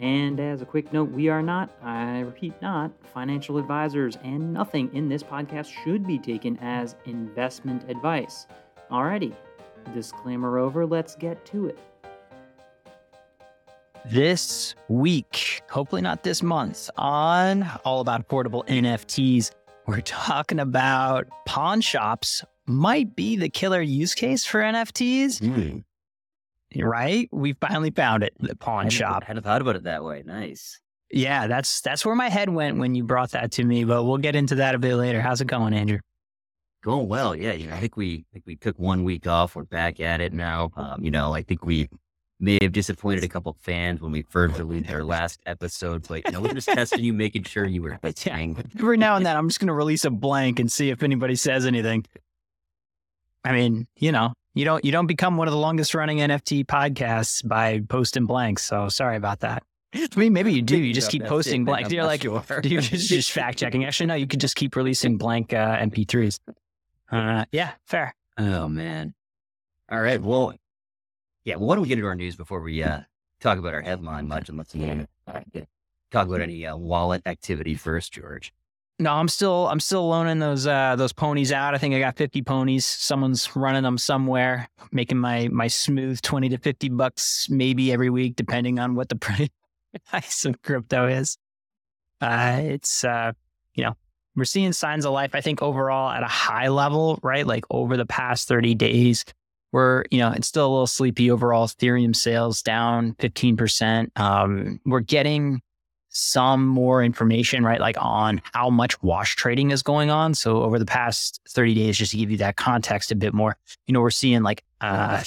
And as a quick note, we are not, I repeat, not financial advisors, and nothing in this podcast should be taken as investment advice. Alrighty, disclaimer over, let's get to it. This week, hopefully not this month, on All About Portable NFTs, we're talking about pawn shops might be the killer use case for NFTs. Mm. Right? We finally found it, the pawn hadn't, shop. hadn't thought about it that way. Nice. Yeah, that's that's where my head went when you brought that to me, but we'll get into that a bit later. How's it going, Andrew? Going well. Yeah. I think we, I think we took one week off. We're back at it now. Um, you know, I think we may have disappointed a couple fans when we first released our last episode, but you know, we're just testing you, making sure you were listening. Every now and then I'm just gonna release a blank and see if anybody says anything. I mean, you know, you don't you don't become one of the longest running NFT podcasts by posting blanks. So sorry about that. I mean, maybe you do. You just keep posting it, blanks. You're like, sure. you're just, just fact checking. Actually, no, you could just keep releasing blank uh, MP3s. Uh, yeah, fair. Oh man. All right. Well, yeah. Well, why don't we get into our news before we uh, talk about our headline much and let's talk about any uh, wallet activity first, George. No, I'm still I'm still loaning those uh, those ponies out. I think I got 50 ponies. Someone's running them somewhere, making my my smooth 20 to 50 bucks maybe every week, depending on what the price of crypto is. Uh, it's uh, you know we're seeing signs of life. I think overall at a high level, right? Like over the past 30 days, we're you know it's still a little sleepy overall. Ethereum sales down 15 percent. Um, we're getting some more information, right? Like on how much wash trading is going on. So over the past 30 days, just to give you that context a bit more, you know, we're seeing like uh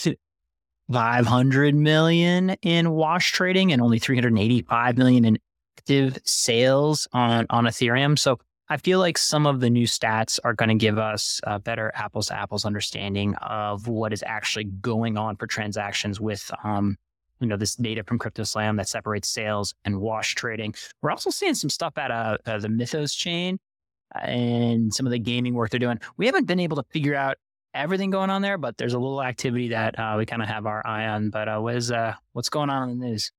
500 million in wash trading and only 385 million in active sales on on Ethereum. So I feel like some of the new stats are going to give us a better apples to apples understanding of what is actually going on for transactions with um you know this data from CryptoSlam that separates sales and wash trading. We're also seeing some stuff out of uh, the Mythos chain uh, and some of the gaming work they're doing. We haven't been able to figure out everything going on there, but there's a little activity that uh, we kind of have our eye on. But uh, what is uh, what's going on in the news?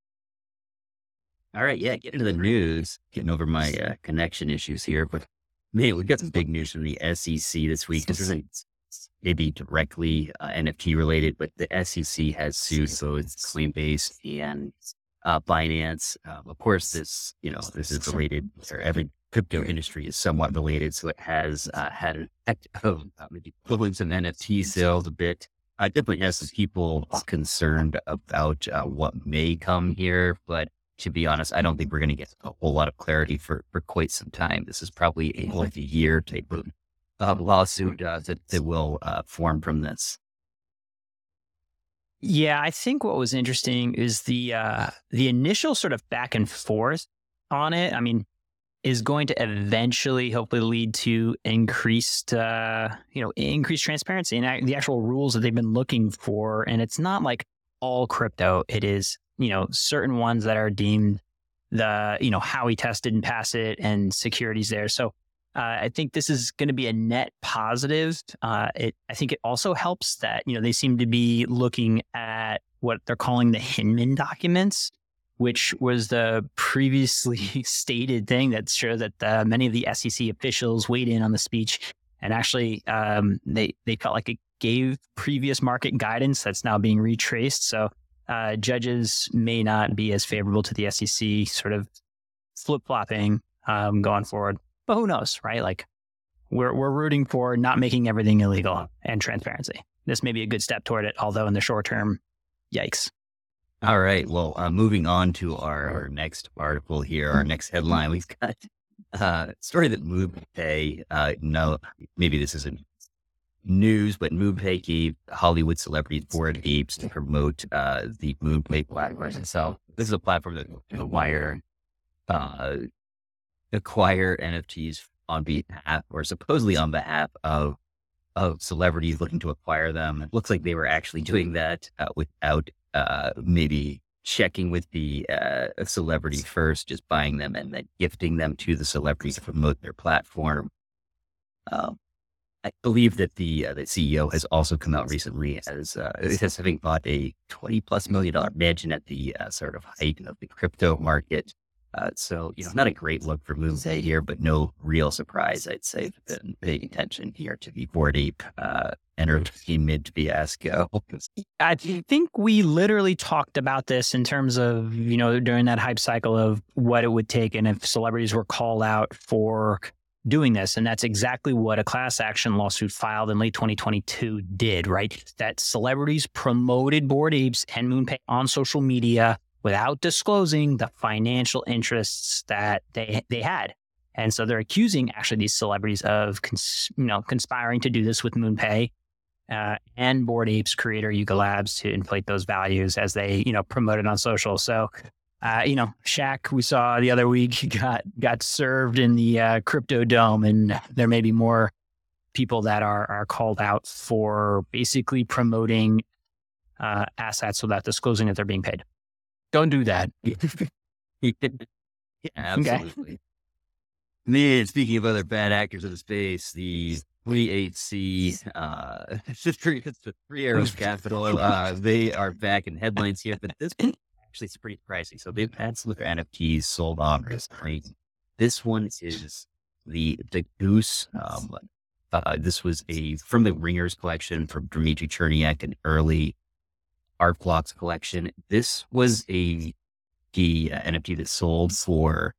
All right, yeah, get into the news. Getting over my uh, connection issues here, but man, we got some big news from the SEC this week. This isn't maybe directly uh, NFT related, but the SEC has sued so it's Coinbase and uh, Binance. Uh, of course, this you know this is related, or every crypto industry is somewhat related, so it has uh, had an effect of maybe equivalence in NFT sales a bit. I definitely has some people concerned about uh, what may come here, but to be honest, I don't think we're going to get a whole lot of clarity for, for quite some time. This is probably a like a year type of uh, lawsuit uh, that, that will uh, form from this. Yeah, I think what was interesting is the uh, the initial sort of back and forth on it. I mean, is going to eventually, hopefully, lead to increased, uh, you know, increased transparency and the actual rules that they've been looking for. And it's not like all crypto; it is, you know, certain ones that are deemed the, you know, Howey tested and pass it, and securities there. So uh, I think this is going to be a net positive. Uh, it, I think it also helps that you know they seem to be looking at what they're calling the Hinman documents, which was the previously stated thing that showed that uh, many of the SEC officials weighed in on the speech, and actually um, they they felt like it gave previous market guidance that's now being retraced. So uh, judges may not be as favorable to the SEC, sort of flip flopping um, going forward. But who knows, right? Like we're we're rooting for not making everything illegal and transparency. This may be a good step toward it, although in the short term, yikes. All right. Well, uh, moving on to our, our next article here, our next headline, we've got uh, a story that MoonPay, uh, no, maybe this isn't news, but MoonPay gave Hollywood celebrities Bored Apes to promote uh, the MoonPay platform. So this is a platform that The Wire uh, acquire NFTs on behalf or supposedly on behalf of of celebrities looking to acquire them. It looks like they were actually doing that uh, without uh, maybe checking with the uh, celebrity first, just buying them and then gifting them to the celebrity to promote their platform. Um, I believe that the uh, the CEO has also come out recently as uh, as having bought a twenty plus million dollar mansion at the uh, sort of height of the crypto market. Uh, so you know, not a great look for Moonpay here, but no real surprise. I'd say been paying attention here to the Bored Ape uh, entertainment fiasco. I think we literally talked about this in terms of you know during that hype cycle of what it would take and if celebrities were called out for doing this. And that's exactly what a class action lawsuit filed in late 2022 did, right? That celebrities promoted Bored Apes and MoonPay on social media without disclosing the financial interests that they, they had. And so they're accusing actually these celebrities of cons- you know conspiring to do this with MoonPay uh, and Bored Apes creator Yuga Labs to inflate those values as they you know promote it on social. So uh, you know, Shaq we saw the other week got got served in the uh, crypto dome, and there may be more people that are are called out for basically promoting uh, assets without disclosing that they're being paid. Don't do that. yeah, absolutely. Man, speaking of other bad actors in the space, the 3AC, uh, it's three, it's the Three Arrows Capital. Uh, they are back in headlines here, but this actually it's pretty pricey. So they've had some of their NFTs sold off recently. This one is the the Goose. Um, uh, this was a from the Ringers collection from Dmitri Cherniak, an early Art Blocks collection. This was a the uh, NFT that sold for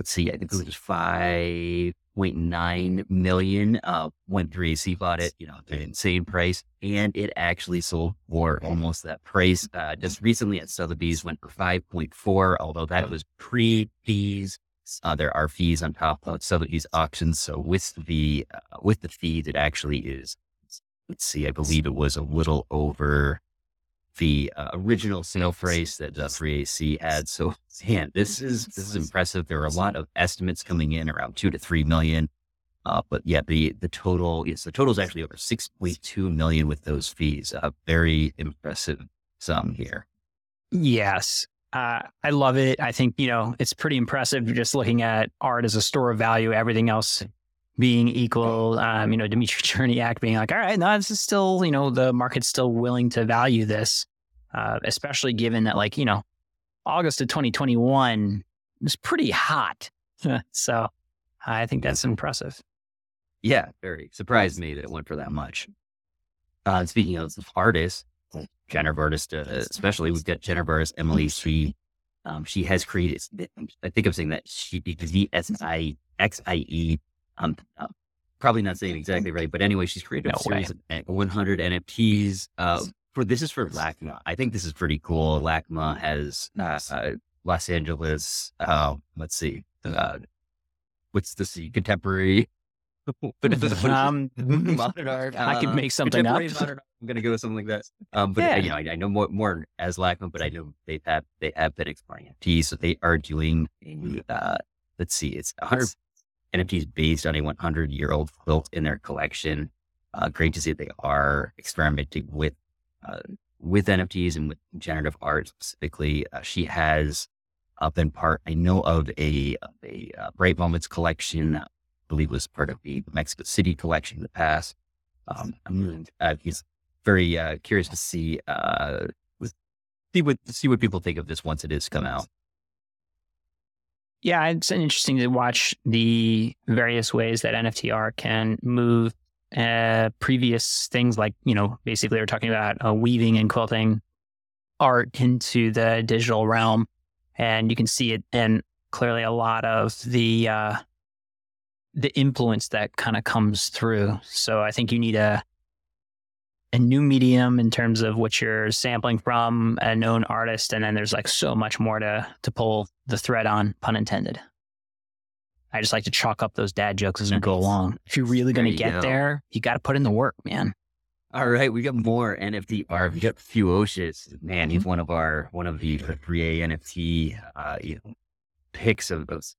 let's see, I think it was five point nine million. 0.9 million uh, when 3AC bought it, you know, the insane price. And it actually sold for almost that price. Uh, just recently at Sotheby's went for 5.4, although that was pre fees. Uh, there are fees on top of Sotheby's auctions. So with the, uh, with the fees, it actually is, let's see, I believe it was a little over the uh, original sale price that uh, 3AC had. So, man, this is this is impressive. There are a lot of estimates coming in around two to three million. Uh, but yeah, the the total yes, the total is actually over six point two million with those fees. A very impressive sum here. Yes, uh, I love it. I think you know it's pretty impressive just looking at art as a store of value. Everything else being equal. Um, you know, Dmitri Cherniak being like, all right, no, this is still, you know, the market's still willing to value this, uh, especially given that, like, you know, August of 2021 was pretty hot. so I think that's impressive. Yeah, very surprised me that it went for that much. Uh, speaking of artists, generative artists, uh, especially we've got generative artist Emily. She, um, she has created. I think I'm saying that she V S I X I E I'm, I'm probably not saying exactly right, but anyway, she's created no a series way. of 100 NFTs. Uh, for this is for LACMA. I think this is pretty cool. LACMA has uh, uh, Los Angeles. Uh, let's see, uh, what's the C contemporary? um, modern art. I could make something up. I'm gonna go with something like that. Um, but yeah. you know, I, I, know more, more as LACMA, but I know they have they have been exploring NFTs, so they are doing. Uh, let's see, it's 100 NFTs based on a 100 year old quilt in their collection. Uh, great to see that they are experimenting with uh, with NFTs and with generative art specifically. Uh, she has up in part, I know of a, a, uh, Bright Moments collection, I believe was part of the Mexico City collection in the past. Um, I'm uh, he's very uh, curious to see uh, see what see what people think of this once it is come out. Yeah, it's interesting to watch the various ways that NFT art can move uh, previous things like, you know, basically we're talking about uh, weaving and quilting art into the digital realm. And you can see it and clearly a lot of the, uh, the influence that kind of comes through. So I think you need a, a new medium in terms of what you're sampling from a known artist, and then there's like so much more to to pull the thread on, pun intended. I just like to chalk up those dad jokes as we go along. If you're really going to get go. there, you got to put in the work, man. All right, we got more NFT art. We got Fewocious. Man, he's mm-hmm. one of our one of the three A NFT uh, you know, picks of those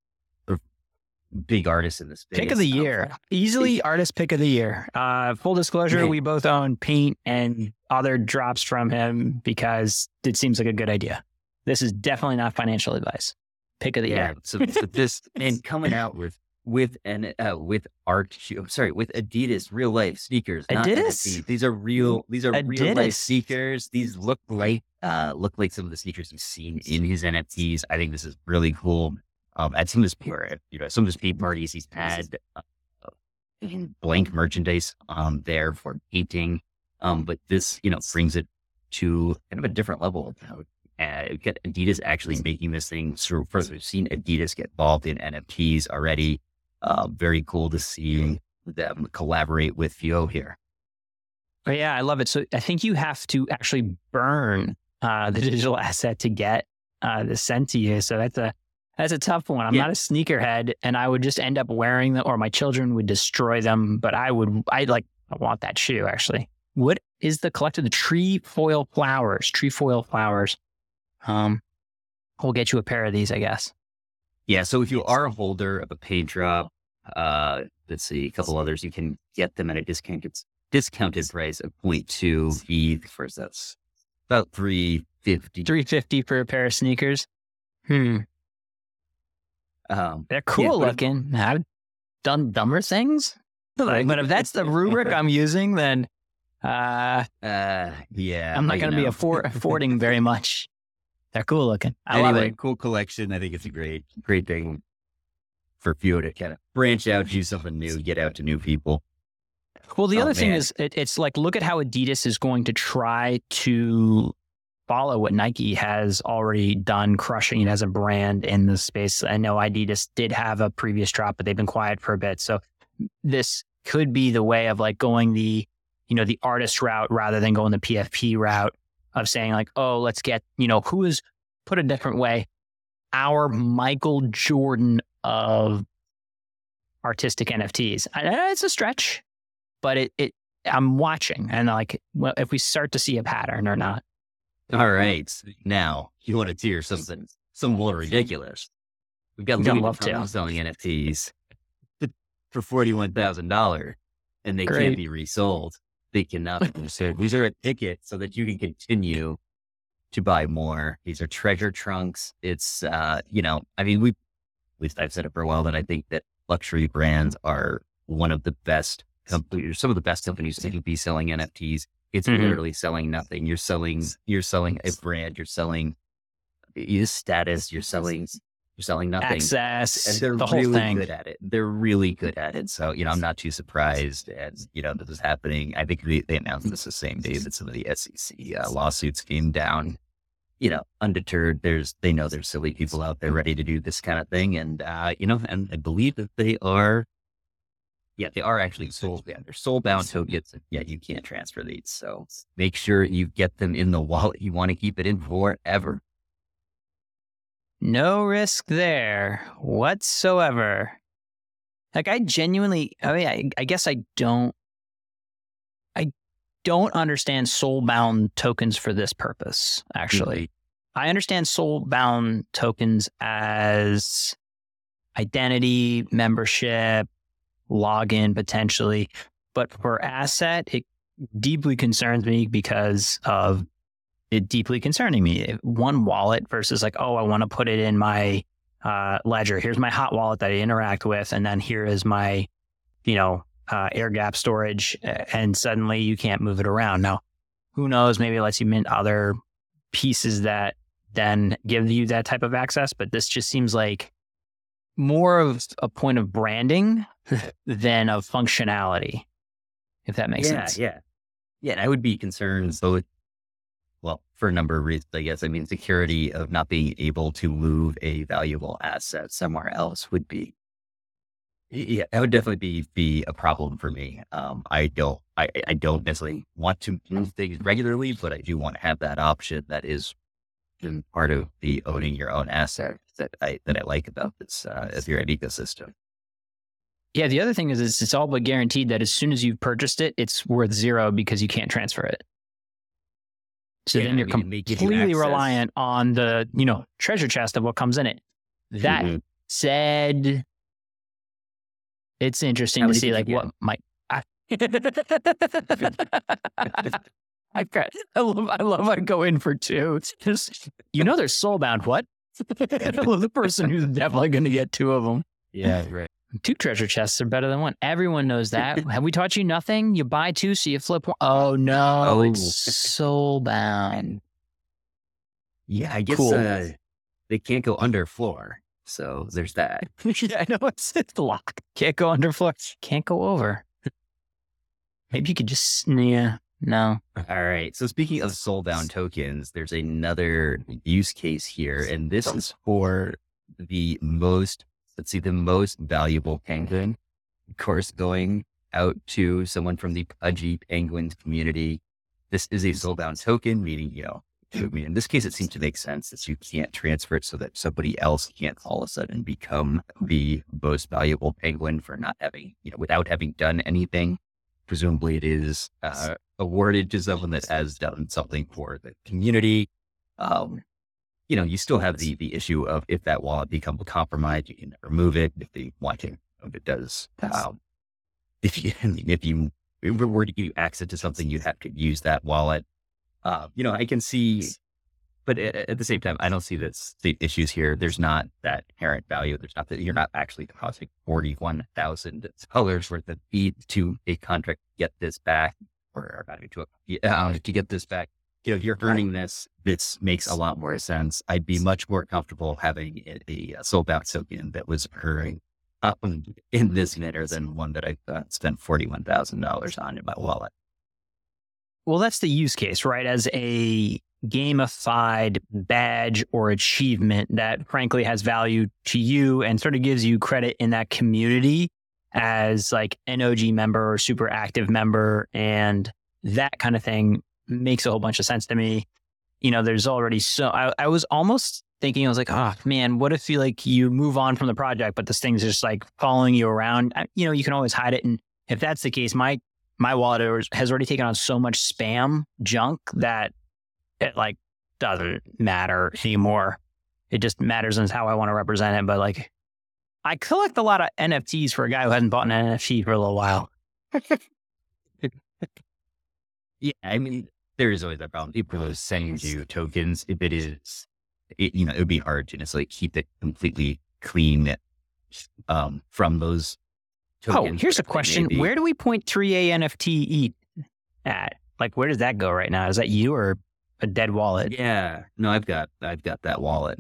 big artists in this space. Pick of the year. Easily artist pick of the year. Uh, full disclosure, Yeah. we both own Paint and other drops from him because it seems like a good idea. This is definitely not financial advice. Pick of the yeah. year. So, so this and coming out with with an uh, with art shoe. I'm sorry, with Adidas real life sneakers. not Adidas? NFT. These are real. These are real life sneakers. These look like uh look like some of the sneakers you've seen in his NFTs. I think this is really cool. Um, at some of his you know some of his paint parties, he's had uh, blank merchandise um there for painting. Um, but this you know brings it to kind of a different level. Uh, Adidas actually making this thing. So first, we've seen Adidas get involved in NFTs already. Uh, very cool to see them collaborate with Fewo here. But yeah, I love it. So I think you have to actually burn uh, the digital asset to get uh, this sent to you. So that's a that's a tough one. I'm Yeah. not a sneakerhead, and I would just end up wearing them, or my children would destroy them. But I would, I like, I want that shoe actually. What is the collector? The tree foil flowers, tree foil flowers. Um, we'll get you a pair of these, I guess. Yeah. So if you are a holder of a paint drop, uh, let's see, a couple others, you can get them at a discounted discounted price of 0.2 ETH. First, that's about three fifty. Three fifty for a pair of sneakers. Hmm, Um, they're cool but- looking. I've done dumber things. Like, but if that's the rubric I'm using, then uh, uh, yeah, I'm not going to be afford- affording very much. They're cool looking. I anyway, love it. cool collection. I think it's a great, great thing for Fewo to kind of branch out, do something new, get out to new people. Well, the Oh, other thing is, it, it's like look at how Adidas is going to try to follow what Nike has already done, crushing it as a brand in the space. I know Adidas did have a previous drop, but they've been quiet for a bit. So this could be the way of like going the, you know, the artist route rather than going the PFP route of saying like, oh, let's get, you know, who is put a different way, our Michael Jordan of artistic NFTs. It's a stretch, but it, it I'm watching and like, well, if we start to see a pattern or not. All right. Now, you want to hear something, some more ridiculous. We've got Louis love selling NFTs for $41,000 and they Great. can't be resold. They cannot be resold. These are a ticket so that you can continue to buy more. These are treasure trunks. It's, uh, you know, I mean, we, at least I've said it for a while that I think that luxury brands are one of the best companies, some of the best companies to be selling NFTs. It's Mhm. literally selling nothing. You're selling, you're selling a brand. You're selling your status. You're selling, you're selling nothing. Access, And they're the whole really thing. good at it. They're really good at it. So, you know, I'm not too surprised. And, you know, this is happening. I think they, they announced this the same day that some of the SEC uh, lawsuits came down. You know, undeterred, there's, they know there's silly people out there ready to do this kind of thing. And, uh, you know, and I believe that they are, yeah, they are actually soul, yeah, they're soul bound tokens. Yeah, you can't transfer these. So make sure you get them in the wallet. You want to keep it in forever. No risk there whatsoever. Like I genuinely, I mean, I, I guess I don't, I don't understand soul bound tokens for this purpose. Actually, mm-hmm. I understand soul bound tokens as identity, membership, login potentially, but for asset, it deeply concerns me because of it deeply concerning me. One wallet versus like, oh, I want to put it in my uh, ledger. Here's my hot wallet that I interact with, and then here is my, you know, uh, air gap storage, and suddenly you can't move it around. Now, who knows? Maybe it lets you mint other pieces that then give you that type of access. But this just seems like more of a point of branding than of functionality. If that makes yeah, sense. Yeah. Yeah. And I would be concerned both, well, for a number of reasons, I guess. I mean, security of not being able to move a valuable asset somewhere else would be, yeah, that would definitely be, be a problem for me. Um, I don't, I, I don't necessarily want to move things regularly, but I do want to have that option that is part of the owning your own asset that I, that I like about this, uh, your ecosystem. Yeah, the other thing is it's, it's all but guaranteed that as soon as you've purchased it, it's worth zero because you can't transfer it. So Yeah, then you're mean, it you completely reliant on the, you know, treasure chest of what comes in it. That Mhm. said, it's interesting How to see like what might. I, I, got- I love I love I go in for two. You know they're soulbound. What? I love the person who's definitely going to get two of them. yeah, right. Two treasure chests are better than one. Everyone knows that. Have we taught you nothing? You buy two, so you flip one. Oh no, Oh. it's soulbound. Yeah, I guess Cool. uh, they can't go under floor. So there's that. yeah, I know it's, it's locked. Can't go underfloor. Can't go over. Maybe you could just yeah. No. All right. So speaking of soulbound tokens, there's another use case here, and this is for the most, let's see, the most valuable penguin. Of course, going out to someone from the pudgy penguins community. This is a soulbound token, meaning, you know, I mean, in this case, it seems to make sense that you can't transfer it so that somebody else can't all of a sudden become the most valuable penguin for not having, you know, without having done anything. Presumably, it is uh, awarded to someone that has done something for the community. Um, you know, you still have the the issue of if that wallet becomes compromised, you can remove it if they want to. If it does, um, if you if you if we were to give you access to something, you'd have to use that wallet. Uh, you know, I can see, but at, at the same time, I don't see this the issues here. There's not that inherent value. There's not that you're not actually depositing forty one thousand dollars worth of fee to a contract to get this back, or, or not even to a uh, to get this back. You know, if you're earning this, this makes a lot more sense. I'd be much more comfortable having a, a soulbound token that was occurring um, in this manner than one that I uh, spent forty one thousand dollars on in my wallet. Well, that's the use case, right? As a gamified badge or achievement that frankly has value to you and sort of gives you credit in that community as like an OG member or super active member and that kind of thing makes a whole bunch of sense to me. You know, there's already so I, I was almost thinking I was like, oh man, what if you like you move on from the project, but this thing's just like following you around? I- You know, you can always hide it. And if that's the case, my my wallet has- has already taken on so much spam junk that it like doesn't matter anymore. It just matters in how I want to represent it. But like, I collect a lot of NFTs for a guy who hasn't bought an NFT for a little while. Yeah, I mean, there is always that problem. People will send you tokens if it is, it, you know, it would be hard to necessarily keep it completely clean um, from those. Oh, here's a question. Where do we point three A NFT eat at? Like, where does that go right now? Is that you or a dead wallet? Yeah, no, I've got, I've got that wallet.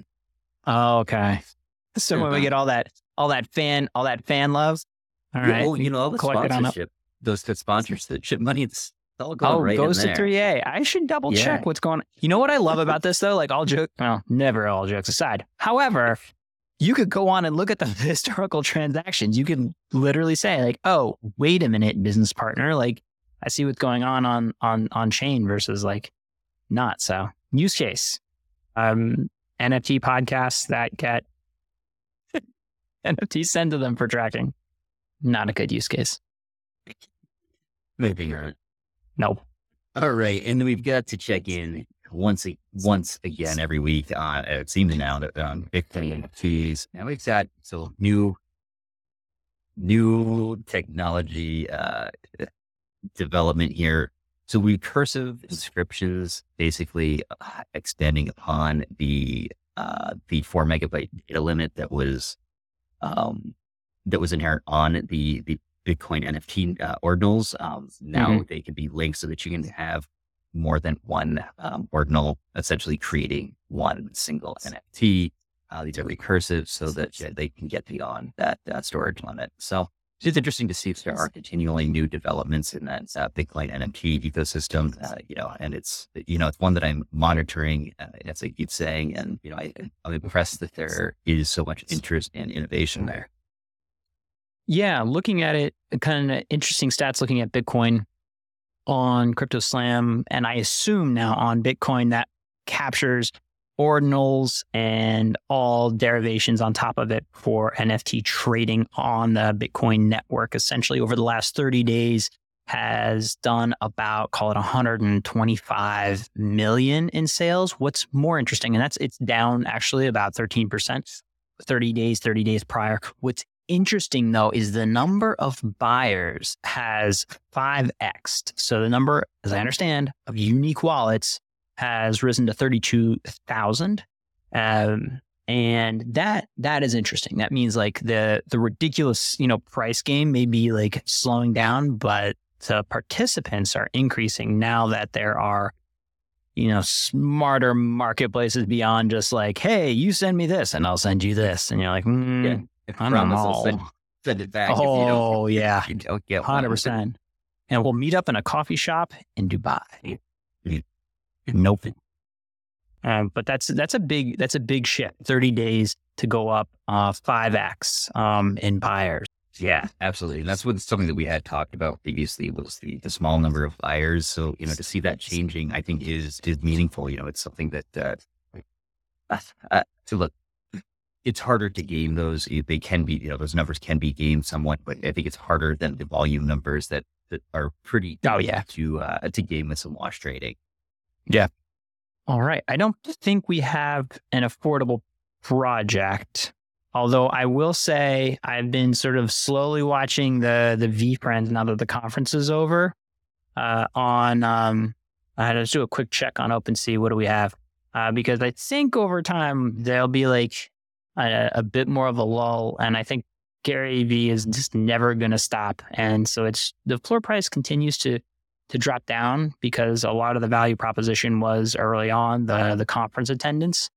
Oh, okay. So when we get all that, all that fan, all that fan love, all right. oh, you know, all the collect it on up. sponsorship, those good sponsorship money, it's all going Oh, right goes to three A. I should double Yeah. check what's going on. You know what I love about this though? Like all joke, well, never all jokes aside. However, you could go on and look at the historical transactions. You could literally say like, "Oh, wait a minute, business partner. Like, I see what's going on on on on chain versus like not." So use case, um, NFT podcasts that get NFT sent to them for tracking. Not a good use case. Maybe not. Nope. All right, and then we've got to check in once a, once again every week on it seems now that on Bitcoin fees. Now we've got so new new technology uh, development here. So recursive inscriptions basically uh, extending upon the uh, the four megabyte data limit that was um, that was inherent on the the Bitcoin NFT uh, ordinals. Um, now they can be linked so that you can have more than one um, ordinal, essentially creating one single NFT. Uh, these are recursive so that they can get beyond that uh, storage limit. So it's interesting to see if there are continually new developments in that uh, Bitcoin NFT ecosystem. Uh, you know, and it's you know it's one that I'm monitoring, uh, as I keep saying, and you know I, I'm impressed that there is so much interest and innovation there. Yeah, looking at it, kind of interesting stats looking at Bitcoin on CryptoSlam, and I assume now on Bitcoin that captures ordinals and all derivations on top of it for NFT trading on the Bitcoin network. Essentially, over the last 30 days, has done about call it 125 million in sales. What's more interesting, and that's it's down actually about 13 percent 30 days, 30 days prior. What's interesting though is the number of buyers has 5x. So the number, as I understand, of unique wallets has risen to 32,000. Um, and that that is interesting. That means like the the ridiculous, you know, price game may be like slowing down, but the participants are increasing now that there are you know, smarter marketplaces beyond just like, hey, you send me this and I'll send you this. And you're like, mm, yeah. I don't know. Send, send, it back. Oh, yeah. You don't get 100%. And we'll meet up in a coffee shop in Dubai. Nope. Um, but that's that's a big that's a big shift. Thirty days to go up uh, five uh, x um, in buyers. Yeah, absolutely. And that's what something that we had talked about previously was the, the small number of buyers. So, you know, to see that changing, I think is, is meaningful. You know, it's something that, uh, uh, so look, it's harder to game those. They can be, you know, those numbers can be gamed somewhat, but I think it's harder than the volume numbers that, that are pretty oh, yeah. to, uh, to game with some wash trading. Yeah. All right. I don't think we have an affordable project Although I will say I've been sort of slowly watching the the VeeFriends now that the conference is over. Uh, on um, I had to do a quick check on OpenSea. What do we have? Uh, because I think over time there'll be like a, a, bit more of a lull, and I think Gary V is just never going to stop. And so it's the floor price continues to to drop down because a lot of the value proposition was early on the the conference attendance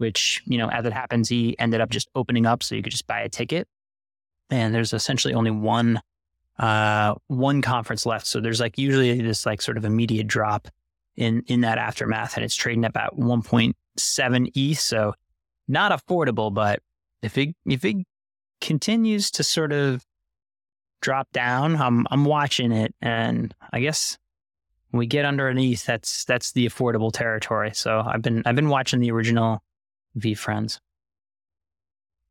which, you know, as it happens, he ended up just opening up so you could just buy a ticket. And there's essentially only one uh, one conference left. So there's like usually this like sort of immediate drop in in that aftermath, and it's trading about 1.7 ETH. So not affordable, but if it if it continues to sort of drop down, I'm I'm watching it, and I guess when we get underneath, that's that's the affordable territory. So I've been I've been watching the original VeeFriends.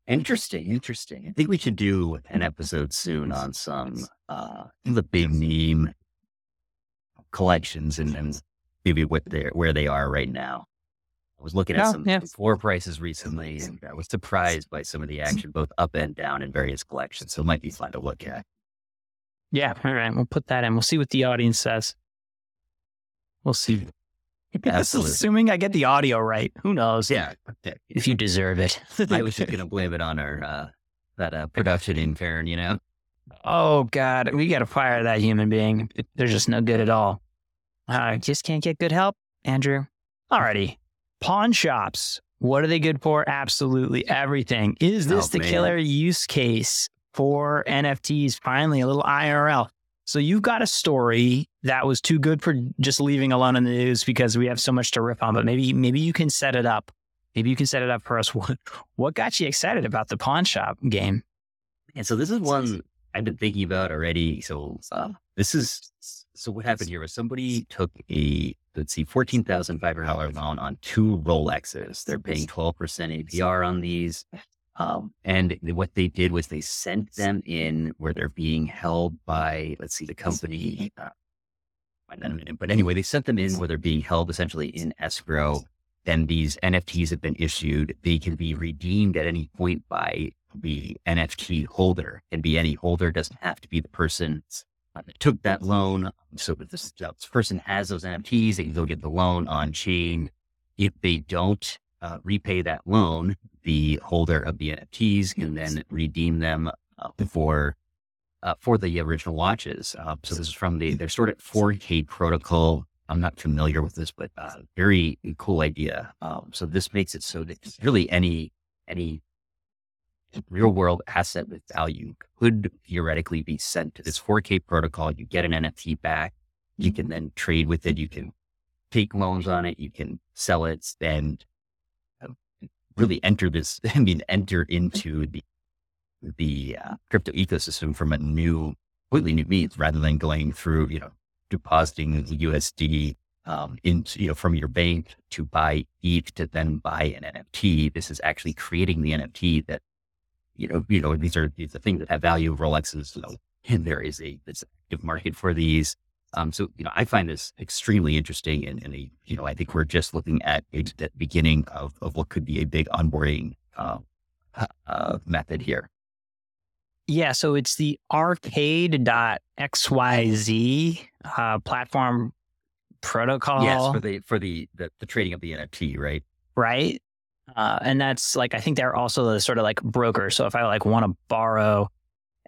Interesting, interesting. I think we should do an episode soon on some uh the big meme collections and, and maybe what they where they are right now. I was looking at oh, some yeah. floor prices recently and I was surprised by some of the action both up and down in various collections. So it might be fun to look at. Yeah, all right. We'll put that in. We'll see what the audience says. We'll see. Absolutely. Assuming I get the audio right. Who knows? Yeah. If you deserve it. I was just going to blame it on our, uh, that uh, production intern, you know? Oh, God. We got to fire that human being. They're just no good at all. I uh, just can't get good help, Andrew. Alrighty. Pawn shops. What are they good for? Absolutely everything. Is this oh, the man. killer use case for NFTs? Finally, a little IRL. So you've got a story that was too good for just leaving alone in the news because we have so much to rip on. But maybe maybe you can set it up. Maybe you can set it up for us. What what got you excited about the pawn shop game? And so this is one I've been thinking about already. So uh, this is so what happened here was somebody took a let's see fourteen thousand five hundred dollar loan on two Rolexes. They're paying twelve percent APR on these. Um, and what they did was they sent them in where they're being held by, let's see, the company. Uh, but anyway, they sent them in where they're being held essentially in escrow. Then these NFTs have been issued. They can be redeemed at any point by the NFT holder. And be any holder doesn't have to be the person that took that loan. So if this, this person has those NFTs, they can go get the loan on chain. If they don't uh, repay that loan, the holder of the NFTs can then redeem them uh, for uh, for the original watches. Uh, so this is from the they're sort of 4K protocol. I'm not familiar with this, but uh, very cool idea. Um, so this makes it so that really any any real world asset with value could theoretically be sent to this 4K protocol. You get an NFT back. You can then trade with it. You can take loans on it. You can sell it, and really enter this, I mean, enter into the, the uh, crypto ecosystem from a new, completely new means rather than going through, you know, depositing USD um, into, you know, from your bank to buy ETH to then buy an NFT. This is actually creating the NFT that, you know, you know, these are, these are things that have value. Rolexes, you know, and there is a, this active market for these. Um, so, you know, I find this extremely interesting. And, and a, you know, I think we're just looking at the beginning of, of what could be a big onboarding uh, uh, method here. Yeah, so it's the arcade.xyz uh, platform protocol. Yes, for the for the, the the trading of the NFT, right? Right. Uh, and that's like I think they're also the sort of like broker. So if I like want to borrow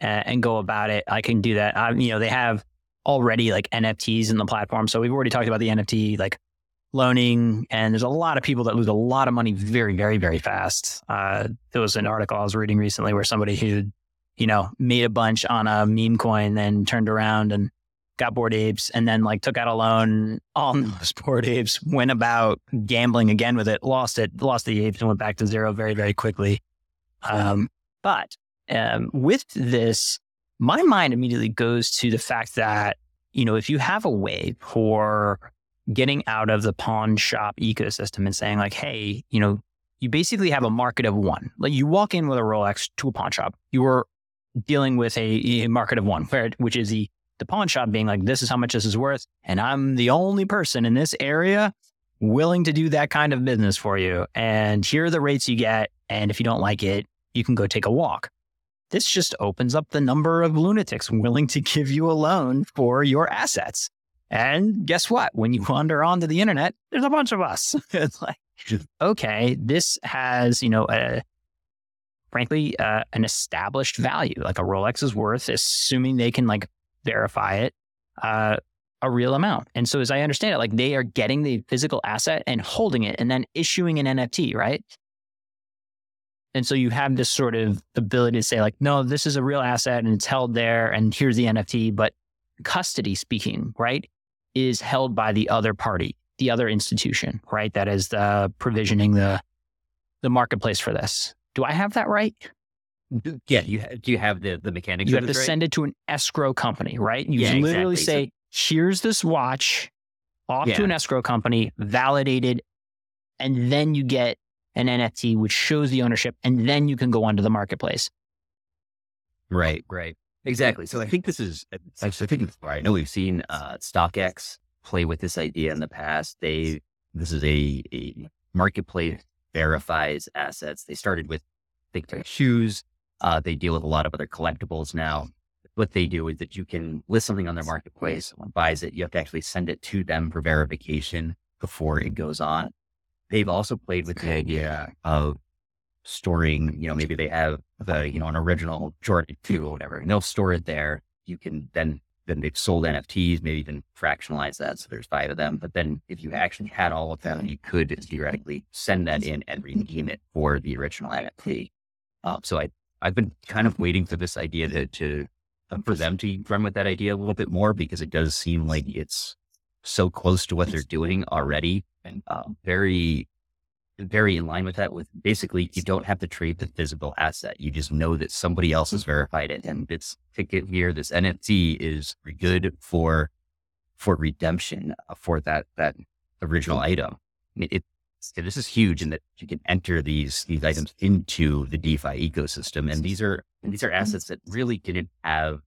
uh, and go about it, I can do that. Um, you know, they have already like NFTs in the platform. So we've already talked about the NFT like loaning, and there's a lot of people that lose a lot of money very, very, very fast. Uh, there was an article I was reading recently where somebody who, you know, made a bunch on a meme coin, then turned around and got bored apes, and then like took out a loan on those bored apes, went about gambling again with it, lost it, lost the apes, and went back to zero very, very quickly. Um, but um, with this, my mind immediately goes to the fact that you know if you have a way for getting out of the pawn shop ecosystem and saying like, hey, you know, you basically have a market of one. Like you walk in with a Rolex to a pawn shop, you are dealing with a, a market of one, where, which is the the pawn shop being like, this is how much this is worth. And I'm the only person in this area willing to do that kind of business for you. And here are the rates you get. And if you don't like it, you can go take a walk. This just opens up the number of lunatics willing to give you a loan for your assets. And guess what? When you wander onto the internet, there's a bunch of us. it's like, okay, this has, you know, a, frankly, uh, an established value. Like a Rolex is worth, assuming they can like verify it, uh, a real amount. And so, as I understand it, like they are getting the physical asset and holding it and then issuing an NFT, right? And so you have this sort of ability to say, like, no, this is a real asset and it's held there, and here's the NFT. But custody speaking, right, is held by the other party, the other institution, right? That is the provisioning the the marketplace for this. Do I have that right? Yeah, you do you have the the mechanics? You have to right? send it to an escrow company, right? You Yeah, literally exactly. say, "Here's this watch, off to an escrow company, validated, and then you get an NFT which shows the ownership, and then you can go onto the marketplace." Right, right. Exactly. So I think this is, I think, I know we've seen uh, StockX play with this idea in the past. They, this is a, a marketplace verifies assets. They started with, think, their shoes. Uh, they deal with a lot of other collectibles now. What they do is that you can list something on their marketplace. Someone buys it. You have to actually send it to them for verification before it goes on. They've also played with the idea of storing, you know, maybe they have the, you know, an original Jordan 2 or whatever, and they'll store it there. You can then, then they've sold NFTs, maybe even fractionalize that. So there's five of them. But then if you actually had all of them, you could theoretically send that in and redeem it for the original NFT. Um, so I, I've been kind of waiting for this idea to, to, uh, for them to run with that idea a little bit more because it does seem like it's so close to what they're doing already and um, very very in line with that with basically you don't have to trade the physical asset. You just know that somebody else has verified it and this ticket here this nft is good for for redemption uh, for that that original item. I mean, it, this is huge in that you can enter these these items into the defi ecosystem and these are and these are assets that really didn't have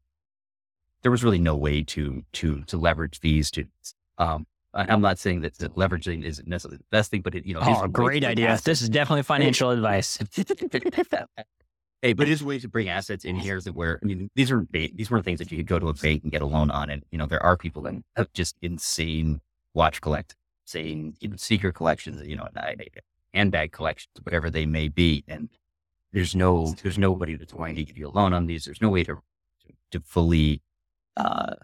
there was really no way to to to leverage these to um I- I'm not saying that, that leveraging isn't necessarily the best thing, but it, you know, Oh, great idea! assets- This is definitely financial advice. hey, but it is ways to bring assets in here that where I mean, these are these were things that you could go to a bank and get a loan on, and you know, there are people that have just insane watch collect, insane you know, sneaker collections, you know, and handbag collections, whatever they may be, and there's no there's nobody that's wanting to give you a loan on these. There's no way to to fully uh,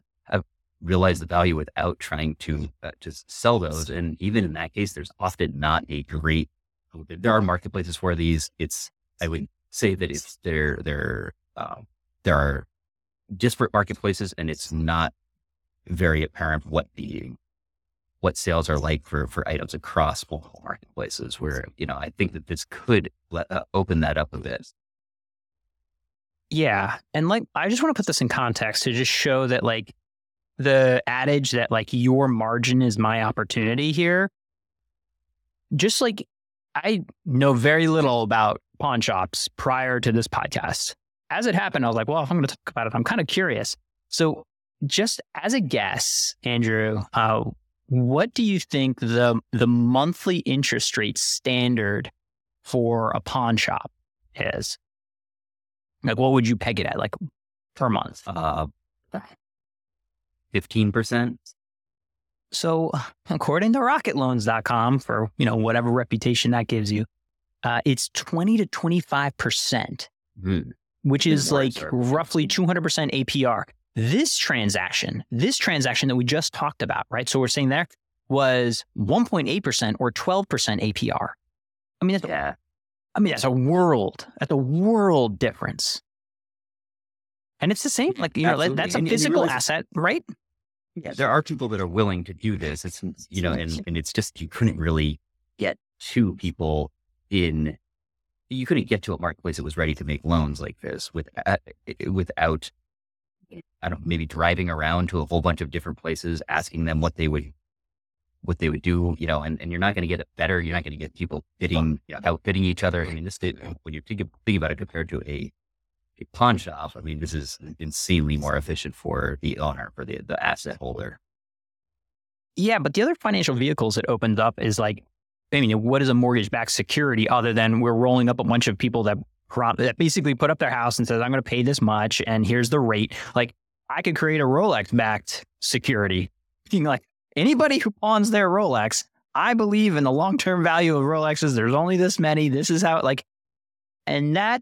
realize the value without trying to uh, just sell those. And even in that case, there's often not a great. There are marketplaces for these. It's I would say that it's there. There um, there are disparate marketplaces, and it's not very apparent what the what sales are like for for items across multiple marketplaces. Where you know, I think that this could let, uh, open that up a bit. Yeah. And like, I just want to put this in context to just show that, like, the adage that, like, your margin is my opportunity here. Just like I know very little about pawn shops prior to this podcast. As it happened, I was like, well, if I'm going to talk about it, I'm kind of curious. So, just as a guess, Andrew, uh, what do you think the the monthly interest rate standard for a pawn shop is? Like, what would you peg it at, like per month? Uh, fifteen percent. So, according to RocketLoans.com, for you know whatever reputation that gives you, uh, it's twenty to twenty five percent, Hmm. which Good is like roughly two hundred percent APR. This transaction, this transaction that we just talked about, right? So we're saying there was one point eight percent or twelve percent APR. I mean, that's, Yeah. I mean, that's a world. That's a world difference. And it's the same, like you know, Absolutely. that's a And- physical asset, right? Yeah, there are people that are willing to do this. It's you know, and and it's just you couldn't really get to people in. You couldn't get to a marketplace that was ready to make loans like this with uh, without. I don't maybe driving around to a whole bunch of different places, asking them what they would, what they would do, you know, and, and you're not going to get it better. You're not going to get people bidding, outbidding each other. I mean, this when you think, think about it compared to a a pawn I mean, this is insanely more efficient for the owner, for the, the asset holder. Yeah, but the other financial vehicles it opened up is like, I mean, what is a mortgage-backed security other than we're rolling up a bunch of people that that basically put up their house and says, "I'm going to pay this much, and here's the rate." Like, I could create a Rolex-backed security. Being like anybody who pawns their Rolex, I believe in the long-term value of Rolexes. There's only this many. This is how like, and that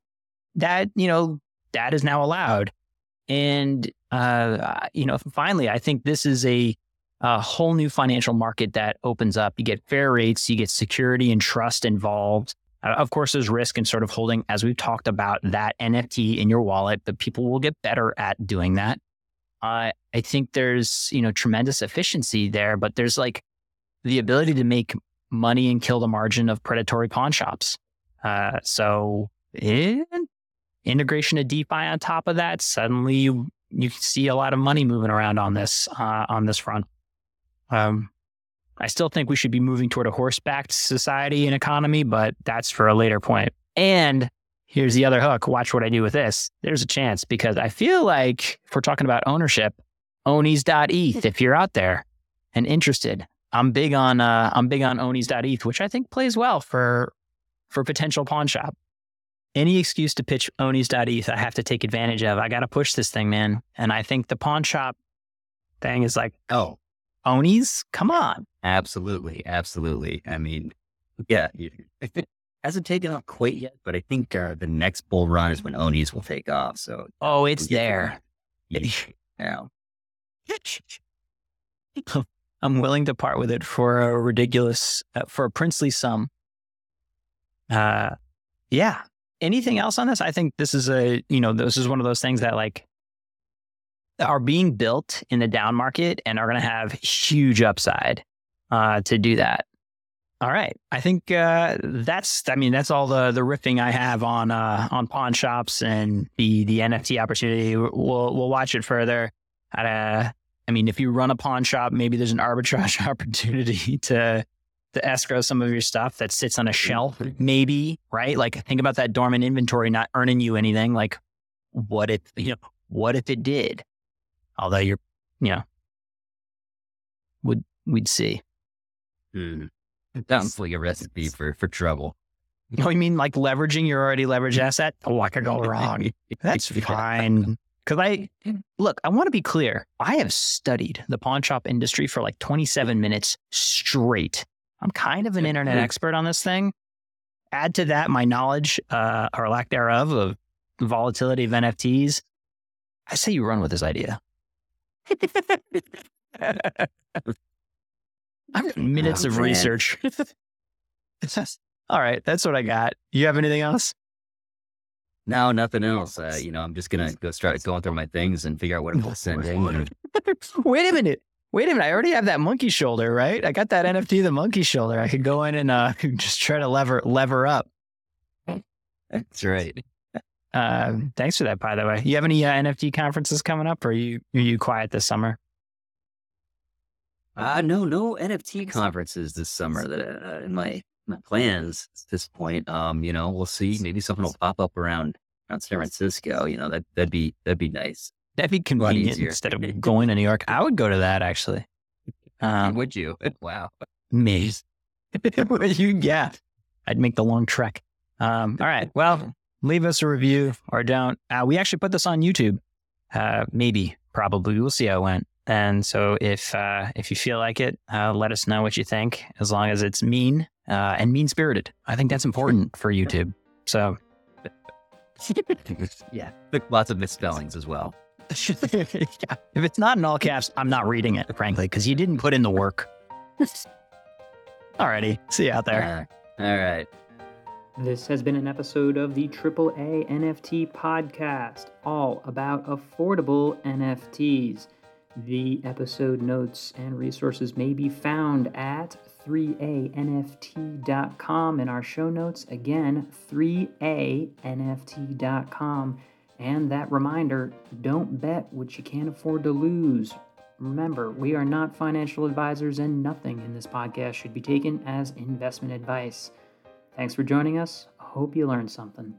that you know that is now allowed, and uh, you know, finally, I think this is a a whole new financial market that opens up. You get fair rates, you get security and trust involved. Uh, of course, there's risk in sort of holding, as we've talked about, that NFT in your wallet, but people will get better at doing that. Uh, I think there's, you know, tremendous efficiency there, but there's like the ability to make money and kill the margin of predatory pawn shops. Uh, so, integration of DeFi on top of that, suddenly you you can see a lot of money moving around on this uh, on this front. Um, I still think we should be moving toward a horse-backed society and economy, but that's for a later point. And here's the other hook. Watch what I do with this. There's a chance because I feel like if we're talking about ownership, onies.eth, if you're out there and interested, I'm big on uh, I'm big on onies.eth, which I think plays well for for potential pawn shop. Any excuse to pitch onies.eth, I have to take advantage of. I got to push this thing, man. And I think the pawn shop thing is like, Oh, Onies? Come on. absolutely. Absolutely. I mean, yeah, you- it hasn't taken off quite yet, but I think uh, the next bull run is when Onies will take off. So Oh, it's we'll get to there. Yeah. Yeah. I'm willing to part with it for a ridiculous, uh, for a princely sum. Uh, yeah. Anything else on this? I think this is a, you know, this is one of those things that like are being built in the down market and are going to have huge upside uh, to do that. All right, I think uh, that's. I mean, that's all the the riffing I have on uh, on pawn shops and the the NFT opportunity. We'll we'll watch it further. At a, I mean, if you run a pawn shop, maybe there's an arbitrage opportunity to to escrow some of your stuff that sits on a shelf. Maybe right? Like think about that dormant inventory not earning you anything. Like what if you know? What if it did? Although you're, you know, would we'd see. Hmm. Sounds like a recipe for, for trouble. Oh, you mean like leveraging your already leveraged asset? Oh, what could go wrong? That's fine. Because I look, I want to be clear. I have studied the pawn shop industry for like 27 minutes straight. I'm kind of an internet Mhm. expert on this thing. Add to that my knowledge or lack thereof of volatility of NFTs. I say you run with this idea. I've got minutes Oh, of man. research. All right, that's what I got. You have anything else? No, nothing else. Uh, you know, I'm just gonna go start going through my things and figure out what I'm gonna send in. Wait a minute. Wait a minute. I already have that monkey shoulder, right? I got that NFT, the monkey shoulder. I could go in and uh, just try to lever lever up. That's right. Uh, thanks for that, by the way. You have any uh, NFT conferences coming up, or are you are you quiet this summer? Uh, no, no NFT conferences this summer that uh, in my my plans at this point. Um, you know, we'll see. Maybe something will pop up around around San Francisco. You know, that that'd be that'd be nice. That'd be convenient instead of going to New York. I would go to that actually. Um, Would you? Wow. me. you, yeah, I'd make the long trek. Um, all right. Well, leave us a review or don't. Uh, we actually put this on YouTube. Uh, maybe, probably. We'll see how it went. And so if uh, if you feel like it, uh, let us know what you think. As long as it's mean uh, and mean spirited, I think that's important for YouTube. So yeah, lots of misspellings as well. Yeah. If it's not in all caps, I'm not reading it, frankly, because you didn't put in the work. Alrighty, see you out there. Uh, all right. This has been an episode of the AAA NFT podcast, all about affordable NFTs. The episode notes and resources may be found at 3anft.com in our show notes. Again, 3anft.com. And that reminder don't bet what you can't afford to lose. Remember, we are not financial advisors, and nothing in this podcast should be taken as investment advice. Thanks for joining us. Hope you learned something.